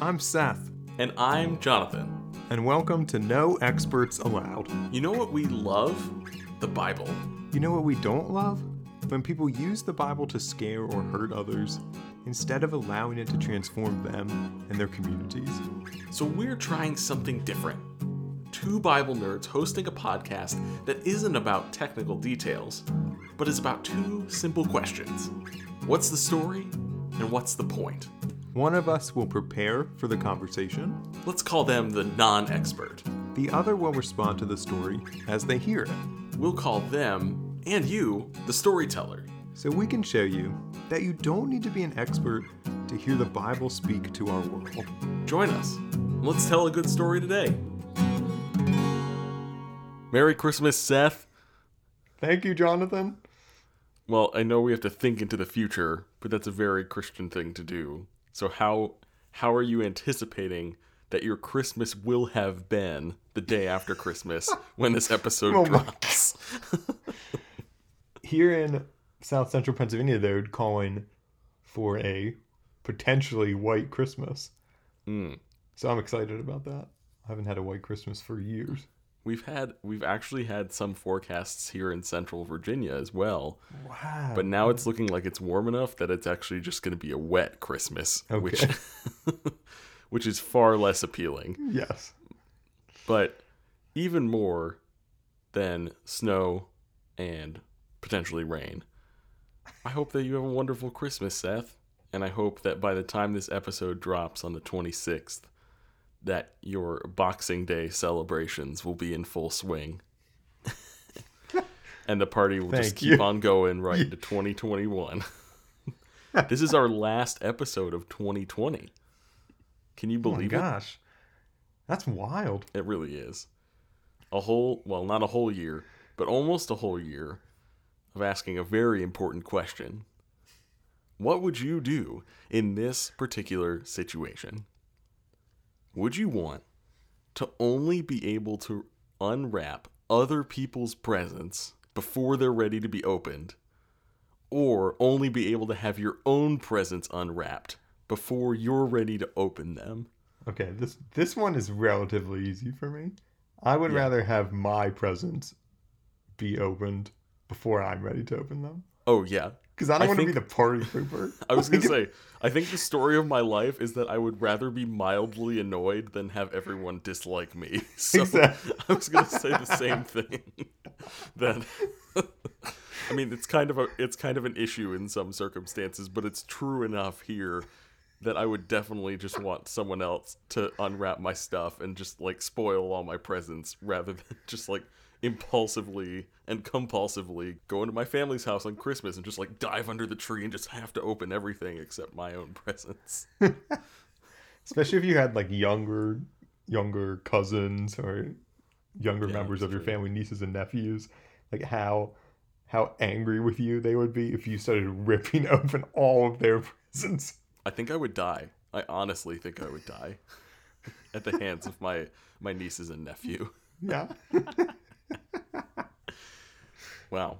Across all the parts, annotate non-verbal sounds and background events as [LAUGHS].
I'm Seth, And I'm Jonathan. and welcome to No Experts Allowed. You know what we love? The Bible. You know what we don't love? When people use the Bible to scare or hurt others instead of allowing it to transform them and their communities. So we're trying something different. Two Bible nerds hosting a podcast that isn't about technical details, but is about two simple questions What's the story? And what's the point? One of us will prepare for the conversation, Let's call them the non expert. the other will respond to the story as they hear it. We'll call them, and you, the storyteller. So we can show you that you don't need to be an expert to hear the Bible speak to our world. Join us. Let's tell a good story today. Merry Christmas, Seth. Thank you, Jonathan. Well, I know we have to think into the future, but that's a very Christian thing to do. So how how are you anticipating that your Christmas will have been the day after Christmas [LAUGHS] when this episode Oh drops? [LAUGHS] Here in South Central Pennsylvania, they're calling for a potentially white Christmas. Mm. So I'm excited about that. I haven't had a white Christmas for years. We've had we've actually had some forecasts here in central Virginia as well. Wow. But now it's looking like it's warm enough that it's actually just going to be a wet Christmas, which [LAUGHS] which is far less appealing. yes. But even more than snow and potentially rain. I hope that you have a wonderful Christmas, Seth. And I hope that by the time this episode drops on the 26th, that your Boxing Day celebrations will be in full swing. [LAUGHS] and the party will just keep you. on going right into [LAUGHS] 2021. [LAUGHS] this is our last episode of 2020. Can you Oh my believe it? gosh. That's wild. It really is. A whole, well, not a whole year, but almost a whole year of asking a very important question. What would you do in this particular situation? Would you want to only be able to unwrap other people's presents before they're ready to be opened, or only be able to have your own presents unwrapped before you're ready to open them? Okay, this this one is relatively easy for me. I would Yeah. rather have my presents be opened before I'm ready to open them. Oh, yeah. Because I don't want to be the party pooper. [LAUGHS] I was gonna say, I think the story of my life is that I would rather be mildly annoyed than have everyone dislike me. [LAUGHS] So Exactly. I was gonna say the same thing. [LAUGHS] that I mean, it's kind of a it's kind of an issue in some circumstances, but it's true enough here that I would definitely just want someone else to unwrap my stuff and just like spoil all my presents rather than just like impulsively and compulsively go into my family's house on Christmas and just like dive under the tree and just have to open everything except my own [LAUGHS] presents. [LAUGHS] Especially if you had like younger younger cousins or younger Yeah, members of your true. family, nieces and nephews, like how how angry with you they would be if you started [LAUGHS] ripping open all of their presents. I think I would die. I honestly think I would die at the hands of my my nieces and nephew. Yeah. [LAUGHS] Wow.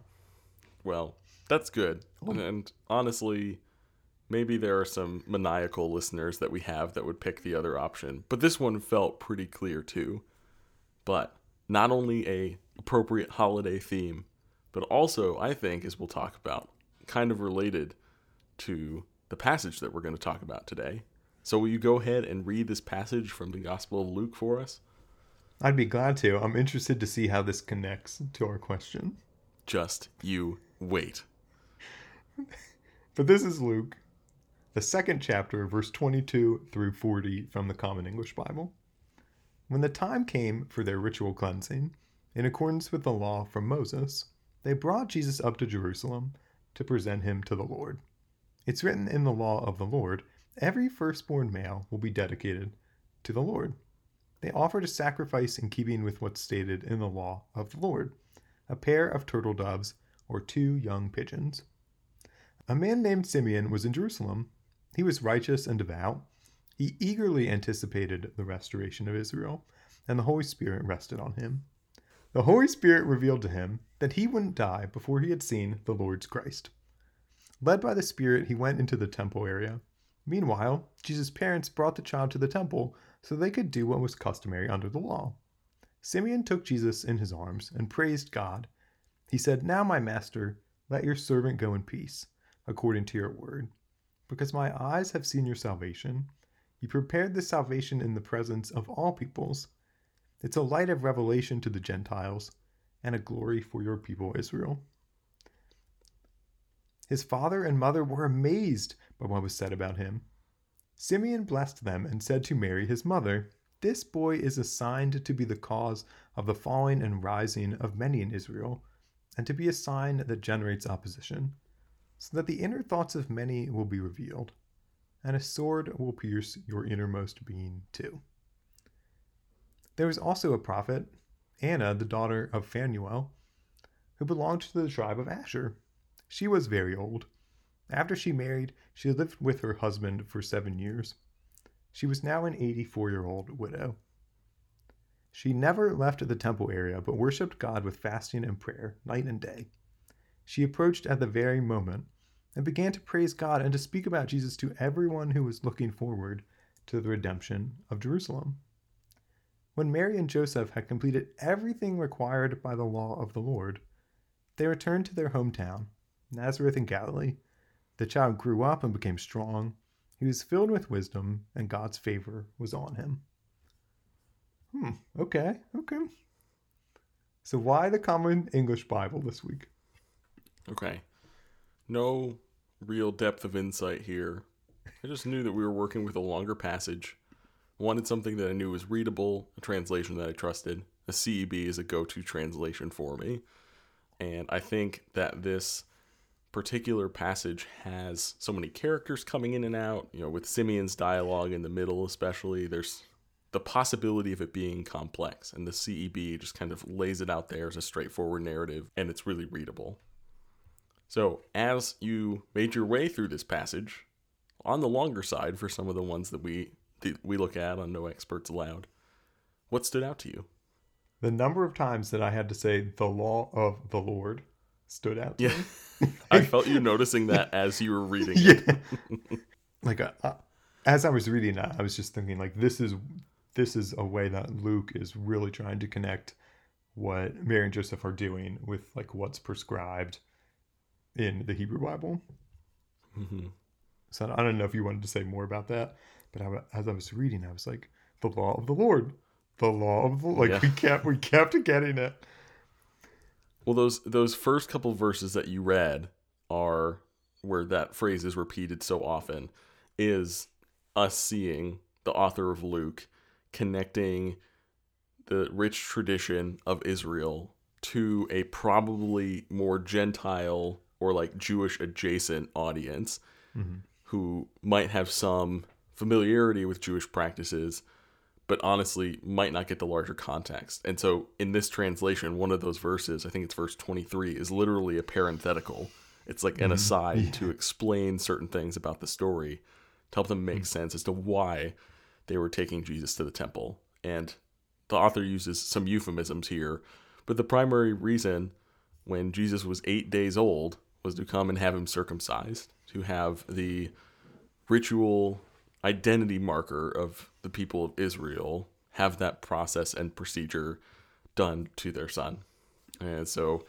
Well, that's good. And, and honestly, maybe there are some maniacal listeners that we have that would pick the other option. But this one felt pretty clear too. But not only a appropriate holiday theme, but also I think as we'll talk about, kind of related to the passage that we're going to talk about today. So will you go ahead and read this passage from the Gospel of Luke for us? I'd be glad to. I'm interested to see how this connects to our question. Just you wait. [LAUGHS] But this is Luke, the second chapter, verse 22 through 40 from the Common English Bible. When the time came for their ritual cleansing, in accordance with the law from Moses, they brought Jesus up to Jerusalem to present him to the Lord. It's written in the law of the Lord every firstborn male will be dedicated to the Lord. They offered a sacrifice in keeping with what's stated in the law of the Lord a pair of turtle doves or two young pigeons. A man named Simeon was in Jerusalem. He was righteous and devout. He eagerly anticipated the restoration of Israel, and the Holy Spirit rested on him. The Holy Spirit revealed to him that he wouldn't die before he had seen the Lord's Christ. Led by the Spirit, he went into the temple area. Meanwhile, Jesus' parents brought the child to the temple so they could do what was customary under the law. Simeon took Jesus in his arms and praised God. He said, Now, my master, let your servant go in peace, according to your word, because my eyes have seen your salvation. You prepared this salvation in the presence of all peoples. It's a light of revelation to the Gentiles and a glory for your people Israel. His father and mother were amazed by what was said about him. Simeon blessed them and said to Mary, his mother, This boy is assigned to be the cause of the falling and rising of many in Israel, and to be a sign that generates opposition, so that the inner thoughts of many will be revealed, and a sword will pierce your innermost being too. There was also a prophet, Anna, the daughter of Phanuel, who belonged to the tribe of Asher. She was very old. After she married, she lived with her husband for seven years. She was now an 84 year old widow. She never left the temple area, but worshiped God with fasting and prayer, night and day. She approached at the very moment and began to praise God and to speak about Jesus to everyone who was looking forward to the redemption of Jerusalem. When Mary and Joseph had completed everything required by the law of the Lord, they returned to their hometown, Nazareth in Galilee. The child grew up and became strong. He was filled with wisdom, and God's favor was on him. Hmm, okay, okay. So, why the Common English Bible this week? Okay. No real depth of insight here. I just knew that we were working with a longer passage. Wanted something that I knew was readable, a translation that I trusted. A CEB is a go to translation for me. And I think that this particular passage has so many characters coming in and out, you know, with Simeon's dialogue in the middle, especially. There's the possibility of it being complex, and the CEB just kind of lays it out there as a straightforward narrative, and it's really readable. So, as you made your way through this passage, on the longer side for some of the ones that we that we look at on No Experts Allowed, what stood out to you? The number of times that I had to say the law of the Lord stood out. yeah, [LAUGHS] I felt you noticing that as you were reading. [LAUGHS] It. yeah. [LAUGHS] like uh, uh, as I was reading that, I was just thinking like this is this is a way that Luke is really trying to connect what Mary and Joseph are doing with like what's prescribed in the Hebrew Bible. Mm-hmm. So I don't know if you wanted to say more about that, but I, as I was reading, I was like, the law of the Lord, the law of the like Yeah. we kept we kept getting it. Well, those those first couple verses that you read are where that phrase is repeated so often is us seeing the author of Luke connecting the rich tradition of Israel to a probably more Gentile or like Jewish adjacent audience Mhm. who might have some familiarity with Jewish practices, but honestly might not get the larger context. And so in this translation, one of those verses, I think it's verse 23, is literally a parenthetical. It's like an mm-hmm. aside to explain certain things about the story to help them make mm. sense as to why they were taking Jesus to the temple. And the author uses some euphemisms here, but the primary reason when Jesus was eight days old was to come and have him circumcised, to have the ritual identity marker of the people of Israel have that process and procedure done to their son. And so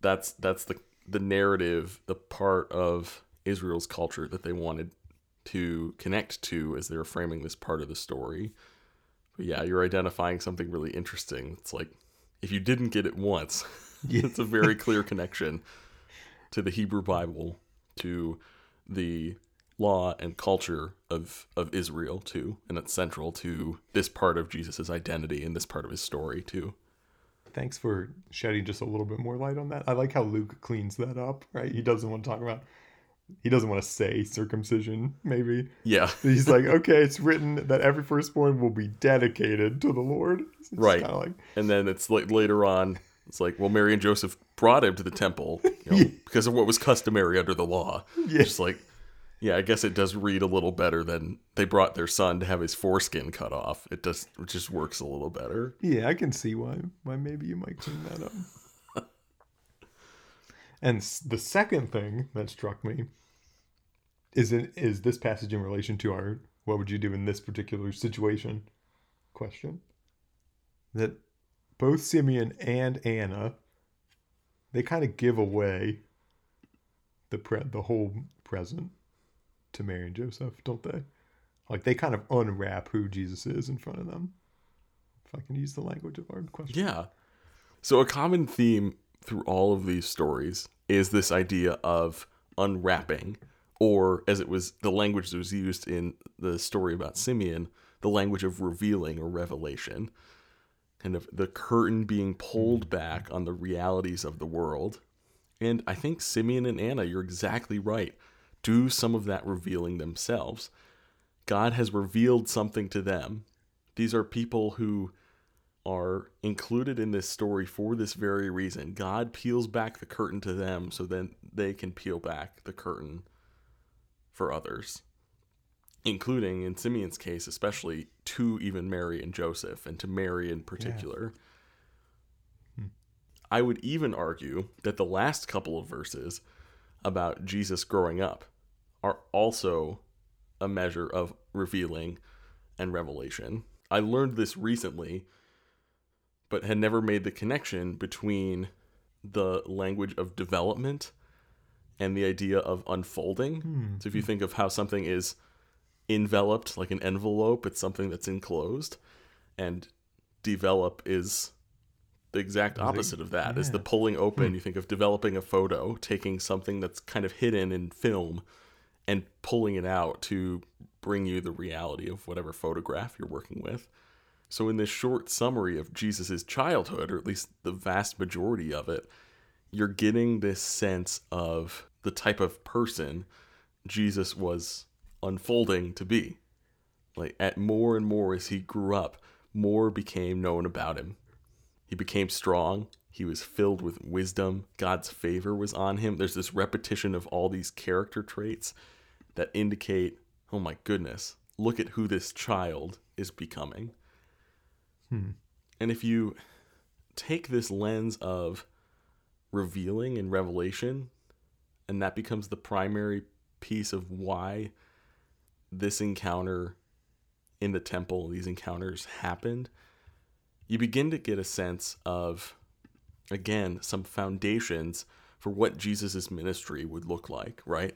that's that's the the narrative, the part of Israel's culture that they wanted to connect to as they were framing this part of the story. But yeah, you're identifying something really interesting. It's like if you didn't get it once, [LAUGHS] Yeah. it's a very clear connection to the Hebrew Bible, to the law and culture of of Israel too, and it's central to this part of Jesus' identity and this part of his story too. Thanks for shedding just a little bit more light on that. I like how Luke cleans that up, right? He doesn't want to talk about he doesn't want to say circumcision, maybe. Yeah, [LAUGHS] He's like, okay, it's written that every firstborn will be dedicated to the Lord. It's Right. Like, and then it's like later on, it's like, well, Mary and Joseph brought him to the temple you [LAUGHS] know, because of what was customary under the law. Yeah. Just like, yeah, I guess it does read a little better than they brought their son to have his foreskin cut off. It just it just works a little better. yeah, I can see why why maybe you might clean that up. [LAUGHS] and the second thing that struck me is it is this passage in relation to our what would you do in this particular situation question? That both Simeon and Anna they kind of give away the pre- the whole present to Mary and Joseph, don't they? Like they kind of unwrap who Jesus is in front of them. If I can use the language of our question. Yeah. So a common theme through all of these stories is this idea of unwrapping, or as it was the language that was used in the story about Simeon, the language of revealing or revelation. Kind of the curtain being pulled back on the realities of the world. And I think Simeon and Anna, you're exactly right, do some of that revealing themselves. God has revealed something to them. These are people who are included in this story for this very reason. God peels back the curtain to them so then they can peel back the curtain for others, including in Simeon's case, especially to even Mary and Joseph, and to Mary in particular. Hmm. I would even argue that the last couple of verses about Jesus growing up are also a measure of revealing and revelation. I learned this recently, but had never made the connection between the language of development and the idea of unfolding. Hmm. So if you think of how something is enveloped like an envelope, it's something that's enclosed, and develop is the exact opposite of that. Is the pulling open. Hmm. You think of developing a photo taking something that's kind of hidden in film and pulling it out to bring you the reality of whatever photograph you're working with so in this short summary of jesus' childhood or at least the vast majority of it you're getting this sense of the type of person jesus was unfolding to be like at more and more as he grew up more became known about him he became strong. He was filled with wisdom. God's favor was on him. There's this repetition of all these character traits that indicate, oh my goodness, look at who this child is becoming. Hmm. And if you take this lens of revealing and revelation, and that becomes the primary piece of why this encounter in the temple, these encounters happened, you begin to get a sense of, again, some foundations for what Jesus' ministry would look like, right?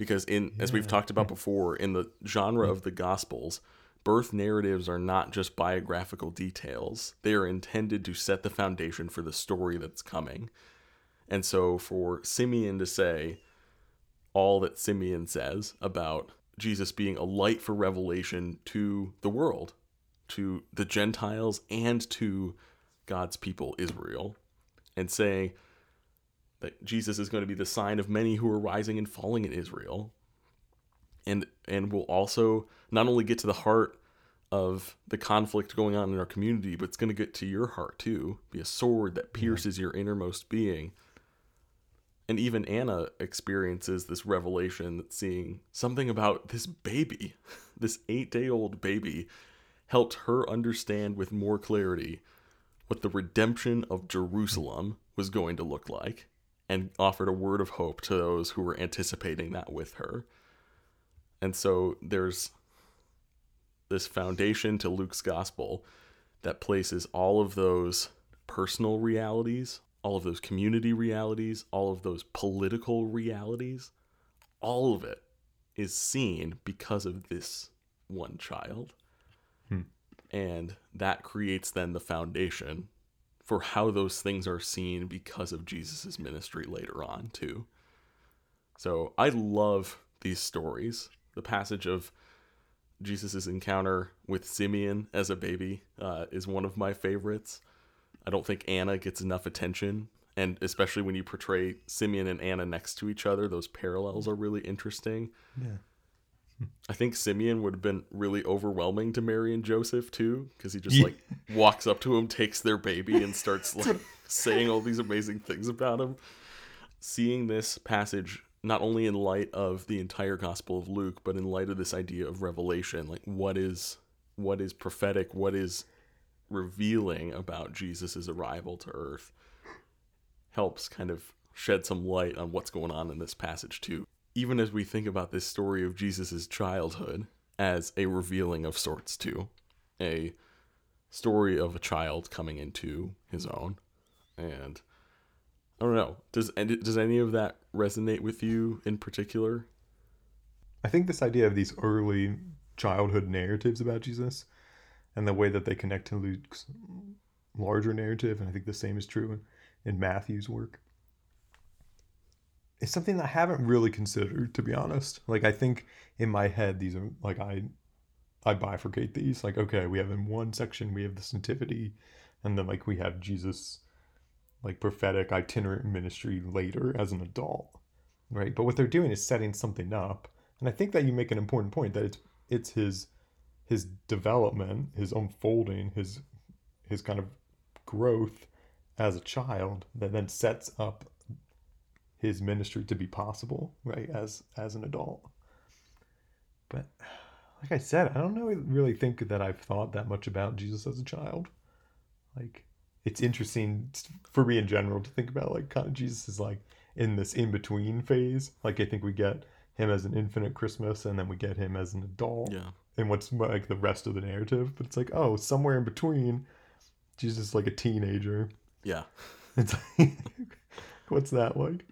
Because in as we've talked about before, in the genre of the Gospels, birth narratives are not just biographical details. They are intended to set the foundation for the story that's coming. And so for Simeon to say all that Simeon says about Jesus being a light for revelation to the world, to the Gentiles and to God's people, Israel, and saying that Jesus is going to be the sign of many who are rising and falling in Israel. And and will also not only get to the heart of the conflict going on in our community, but it's going to get to your heart too. Be a sword that pierces your innermost being. And even Anna experiences this revelation that seeing something about this baby, [LAUGHS] this eight day old baby, helped her understand with more clarity what the redemption of Jerusalem was going to look like and offered a word of hope to those who were anticipating that with her. And so there's this foundation to Luke's gospel that places all of those personal realities, all of those community realities, all of those political realities, all of it is seen because of this one child. Hmm. And that creates then the foundation for how those things are seen because of Jesus' ministry later on, too. So I love these stories. The passage of Jesus' encounter with Simeon as a baby uh, is one of my favorites. I don't think Anna gets enough attention. And especially when you portray Simeon and Anna next to each other, those parallels are really interesting. Yeah. I think Simeon would have been really overwhelming to Mary and Joseph too, because he just like walks up to him, takes their baby, and starts like saying all these amazing things about him. Seeing this passage not only in light of the entire Gospel of Luke, but in light of this idea of revelation, like what is what is prophetic, what is revealing about Jesus' arrival to earth, helps kind of shed some light on what's going on in this passage too. Even as we think about this story of Jesus' childhood as a revealing of sorts too, a story of a child coming into his own, and I don't know. Does does any of that resonate with you in particular? I think this idea of these early childhood narratives about Jesus and the way that they connect to Luke's larger narrative, and I think the same is true in, in Matthew's work, is something that I haven't really considered, to be honest. Like I think in my head, these are like I I bifurcate these. Like, okay, we have in one section we have this nativity, and then like we have Jesus like prophetic itinerant ministry later as an adult. Right. But what they're doing is setting something up. And I think that you make an important point that it's it's his his development, his unfolding, his his kind of growth as a child that then sets up his ministry to be possible, right, as as an adult. But like I said, I don't know really think that I've thought that much about Jesus as a child. Like it's interesting for me in general to think about like kind of Jesus is like in this in between phase. Like I think we get him as an infant at Christmas and then we get him as an adult. Yeah. And what's like the rest of the narrative, but it's like oh, somewhere in between, Jesus is like a teenager. Yeah. It's like, [LAUGHS] what's that like?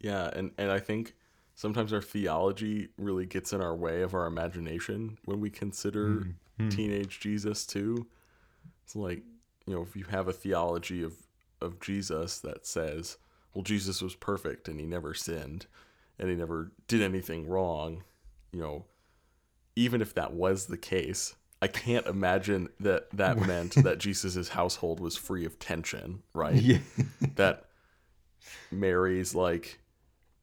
Yeah, and and I think sometimes our theology really gets in our way of our imagination when we consider Mm. teenage Jesus too. It's like, you know, if you have a theology of of Jesus that says, well, Jesus was perfect and he never sinned and he never did anything wrong, you know, even if that was the case, I can't imagine that that [LAUGHS] meant that Jesus's household was free of tension, right? Yeah. that Mary's like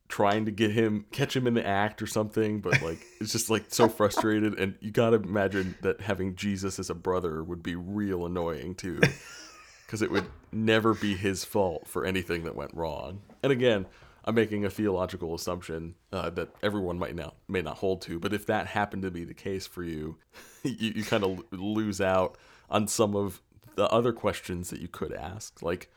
trying to get him catch him in the act or something but like [LAUGHS] it's just like so frustrated. And you got to imagine that having Jesus as a brother would be real annoying too [LAUGHS] cuz it would never be his fault for anything that went wrong. And again I'm making a theological assumption uh, that everyone might not may not hold to but if that happened to be the case for you [LAUGHS] you, you kind of lose out on some of the other questions that you could ask. Like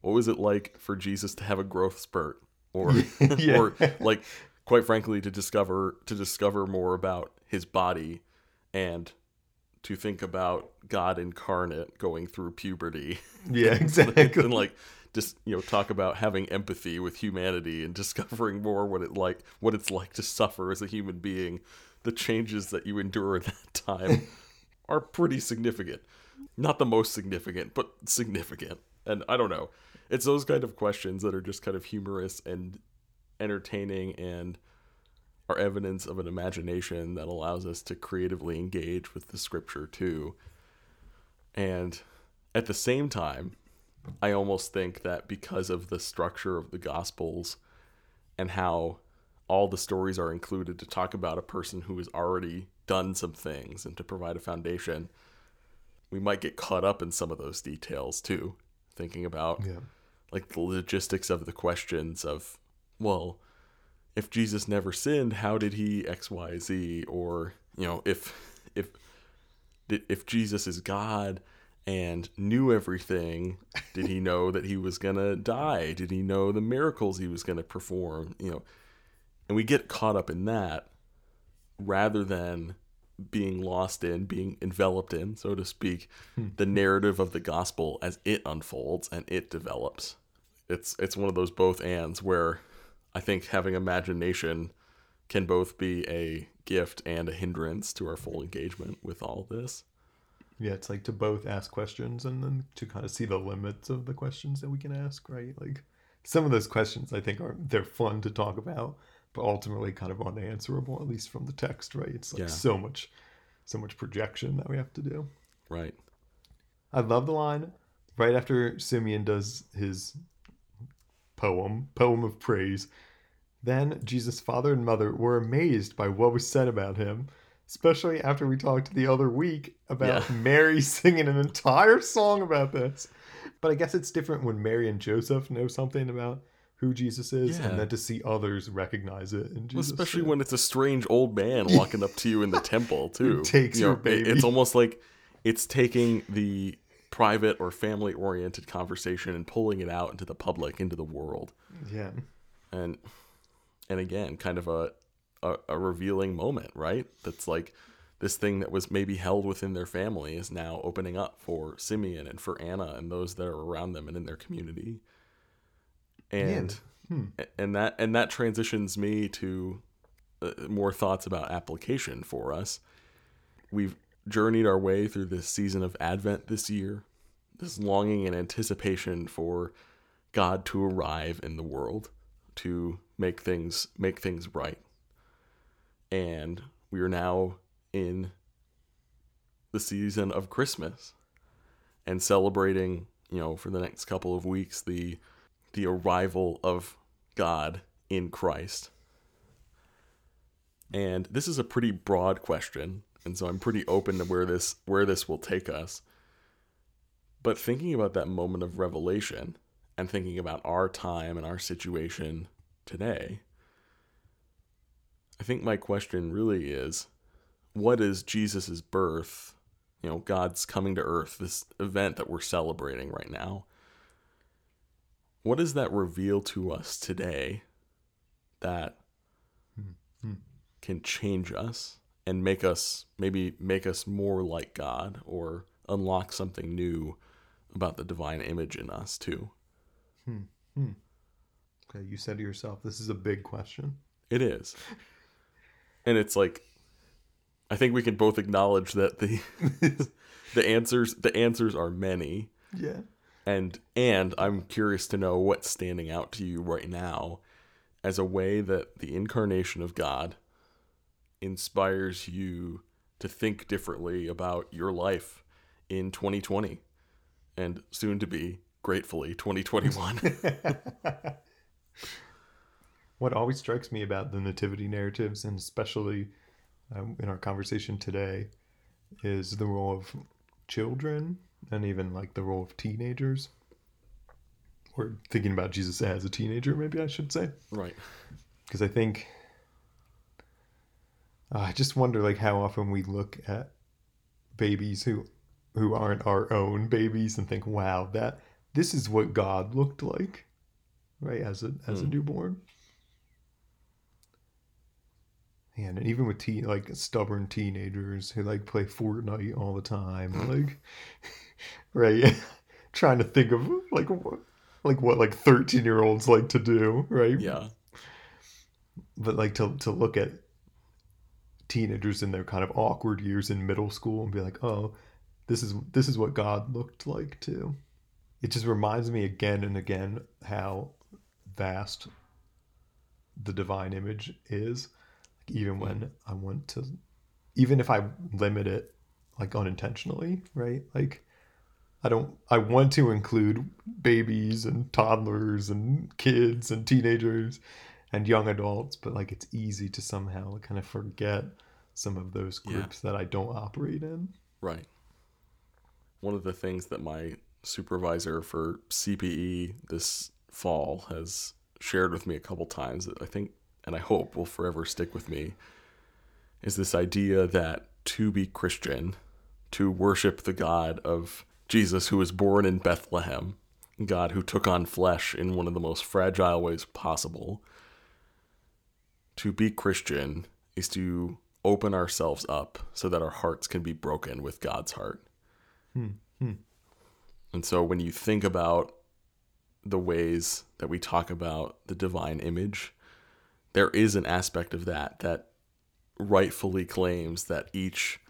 what was it like for Jesus to have a growth spurt or [LAUGHS] Yeah. or like quite frankly to discover to discover more about his body and to think about God incarnate going through puberty. [LAUGHS] Yeah, exactly. and like just you know talk about having empathy with humanity and [LAUGHS] discovering more what it like what it's like to suffer as a human being. The changes that you endure at that time are pretty significant. Not the most significant but significant. And i don't know it's those kind of questions that are just kind of humorous and entertaining and are evidence of an imagination that allows us to creatively engage with the scripture too and at the same time I almost think that because of the structure of the Gospels and how all the stories are included to talk about a person who has already done some things and to provide a foundation, we might get caught up in some of those details too. Thinking about Yeah. Like the logistics of the questions of, well, if Jesus never sinned, how did he X, Y, Z? Or you know, if if if Jesus is God and knew everything, did he know that he was gonna die? Did he know the miracles he was gonna perform? You know, and we get caught up in that rather than being lost in, being enveloped in, so to speak, hmm. the narrative of the gospel as it unfolds and it develops. It's it's one of those both ands where I think having imagination can both be a gift and a hindrance to our full engagement with all this. Yeah, it's like to both ask questions and then to kind of see the limits of the questions that we can ask, right? Like some of those questions I think are they're fun to talk about, but ultimately kind of unanswerable, at least from the text, right? It's like Yeah. so much so much projection that we have to do. Right. I love the line right after Simeon does his poem, poem of praise. Then Jesus' father and mother were amazed by what was said about him, especially after we talked the other week about Yeah. [LAUGHS] Mary singing an entire song about this. But I guess it's different when Mary and Joseph know something about who Jesus is, Yeah. and then to see others recognize it Well, especially when it's a strange old man walking up to you in the temple [LAUGHS] too. takes You your know, it- baby. It's almost like it's taking the private or family oriented conversation and pulling it out into the public, into the world. yeah, And and again, kind of a, a a revealing moment, right? That's like this thing that was maybe held within their family is now opening up for Simeon and for Anna and those that are around them and in their community. And Hmm. and that and that transitions me to uh, more thoughts about application for us. We've journeyed our way through this season of Advent this year, this longing and anticipation for God to arrive in the world to make things make things right. And we are now in the season of Christmas and celebrating, you know, for the next couple of weeks the the arrival of God in Christ. And this is a pretty broad question, and so I'm pretty open to where this where this will take us. But thinking about that moment of revelation and thinking about our time and our situation today, I think my question really is what is Jesus' birth, you know, God's coming to earth, this event that we're celebrating right now? What does that reveal to us today that hmm. Hmm. can change us and make us maybe make us more like God or unlock something new about the divine image in us too? Hmm, hmm. Okay, you said to yourself, this is a big question. It is. And it's like I think we can both acknowledge that the [LAUGHS] the answers the answers are many Yeah. and and I'm curious to know what's standing out to you right now as a way that the incarnation of God inspires you to think differently about your life in 2020 and soon to be gratefully 2021. [LAUGHS] [LAUGHS] What always strikes me about the nativity narratives, and especially um, in our conversation today, is the role of children and even like the role of teenagers. Or thinking about Jesus as a teenager, maybe I should say. right. because I think uh, I just wonder like how often we look at babies who who aren't our own babies and think, wow, that this is what God looked like, right? As a as a Hmm. newborn. And, and even with teen like stubborn teenagers who like play Fortnite all the time, like [LAUGHS] right, [LAUGHS] trying to think of like what like what like thirteen year olds like to do, right? Yeah. but like to to look at teenagers in their kind of awkward years in middle school and be like, oh, this is this is what God looked like too. It just reminds me again and again how vast the divine image is. Like even when mm. I want to, even if I limit it, like unintentionally, right? Like I don't. I want to include babies and toddlers and kids and teenagers and young adults, but like it's easy to somehow kind of forget some of those Yeah. groups that I don't operate in. Right. One of the things that my supervisor for CPE this fall has shared with me a couple times that I think and I hope will forever stick with me is this idea that to be Christian, to worship the God of Jesus who was born in Bethlehem, God who took on flesh in one of the most fragile ways possible, to be Christian is to open ourselves up so that our hearts can be broken with God's heart. Hmm, hmm. And so when you think about the ways that we talk about the divine image, there is an aspect of that that rightfully claims that each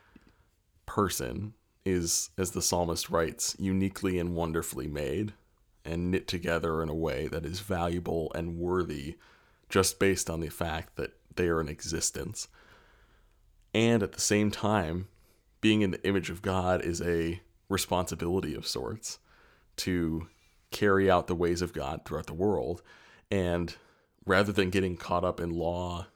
person is, as the psalmist writes, uniquely and wonderfully made and knit together in a way that is valuable and worthy just based on the fact that they are in existence. And at the same time, being in the image of God is a responsibility of sorts to carry out the ways of God throughout the world. And rather than getting caught up in law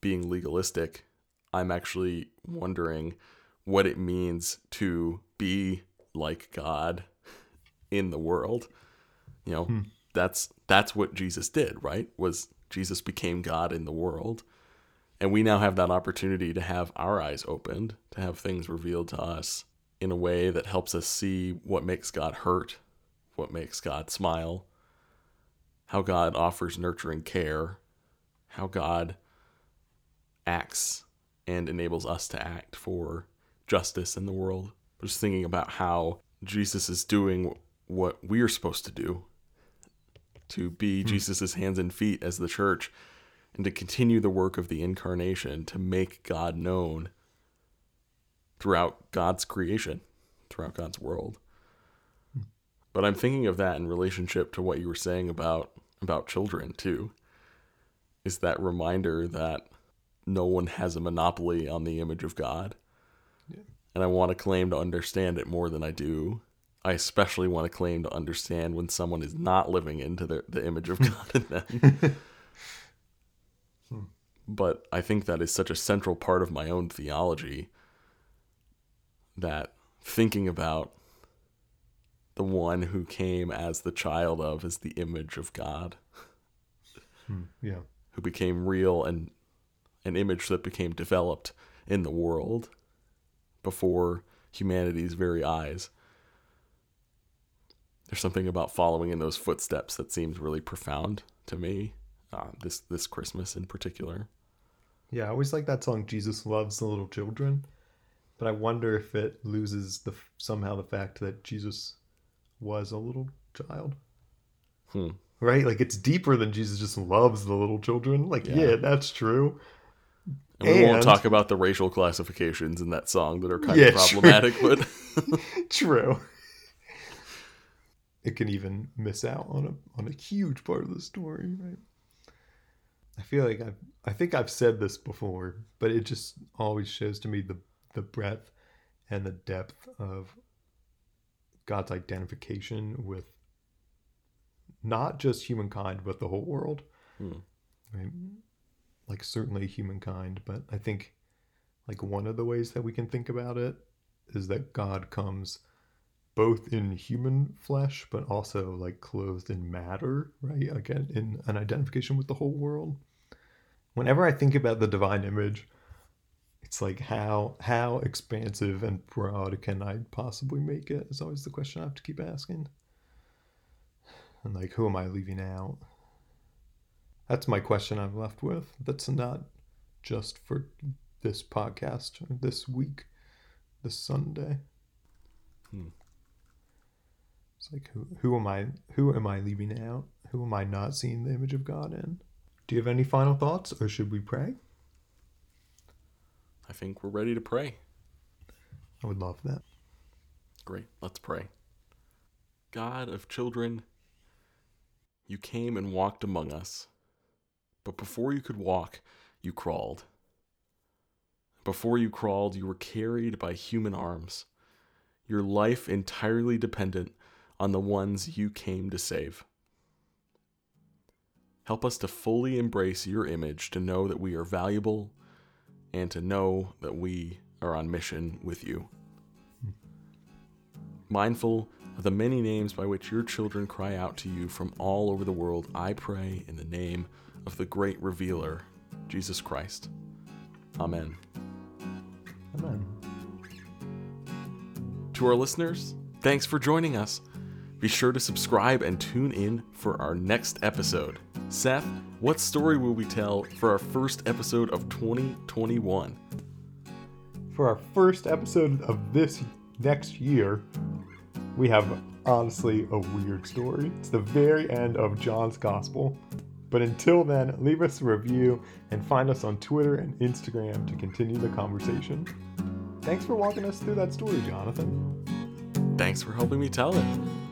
being legalistic, I'm actually wondering what it means to be like God in the world. You know, hmm. That's that's what Jesus did, right? Was Jesus became God in the world. And we now have that opportunity to have our eyes opened, to have things revealed to us in a way that helps us see what makes God hurt, what makes God smile, how God offers nurturing care, how God acts and enables us to act for justice in the world. Just thinking about how Jesus is doing what we're supposed to do to be Hmm. Jesus' hands and feet as the church and to continue the work of the incarnation to make God known throughout God's creation, throughout God's world. But I'm thinking of that in relationship to what you were saying about about children too. Is that reminder that no one has a monopoly on the image of God. And I want to claim to understand it more than I do. I especially want to claim to understand when someone is not living into the, the image of hmm. God in them. [LAUGHS] Hmm. but I think that is such a central part of my own theology that thinking about the one who came as the child of as the image of God, hmm. Yeah. who became real and an image that became developed in the world before humanity's very eyes. There's something about following in those footsteps that seems really profound to me. Uh, this this Christmas in particular. Yeah, I always like that song "Jesus Loves the Little Children," but I wonder if it loses the somehow the fact that Jesus was a little child. Hmm. Right? Like it's deeper than Jesus just loves the little children. Like, Yeah. yeah, that's true. And we won't talk about the racial classifications in that song that are kind Yeah, of problematic, but [LAUGHS] True. It can even miss out on a on a huge part of the story, right? I feel like I've I think I've said this before, but it just always shows to me the the breadth and the depth of God's identification with not just humankind but the whole world. Hmm. Right? Like certainly humankind, but I think like one of the ways that we can think about it is that God comes both in human flesh but also like clothed in matter, right? Again, in an identification with the whole world. Whenever I think about the divine image, it's like how how expansive and broad can I possibly make it? Is always the question I have to keep asking. And like who am I leaving out? That's my question I'm left with. That's not just for this podcast this week, this Sunday. Hmm. It's like who who am I who am I leaving out? Who am I not seeing the image of God in? Do you have any final thoughts or should we pray? I think we're ready to pray. I would love that. Great. Let's pray. God of children, you came and walked among us. But before you could walk, you crawled. Before you crawled, you were carried by human arms, your life entirely dependent on the ones you came to save. Help us to fully embrace your image, to know that we are valuable, and to know that we are on mission with you mindful of the many names by which your children cry out to you from all over the world, I pray in the name of the great revealer, Jesus Christ. Amen. Amen. To our listeners, thanks for joining us. Be sure to subscribe and tune in for our next episode. Seth, what story will we tell for our first episode of 2021? For our first episode of this next year, we have honestly a weird story. It's the very end of John's Gospel. But until then, leave us a review and find us on Twitter and Instagram to continue the conversation. Thanks for walking us through that story, Jonathan. Thanks for helping me tell it.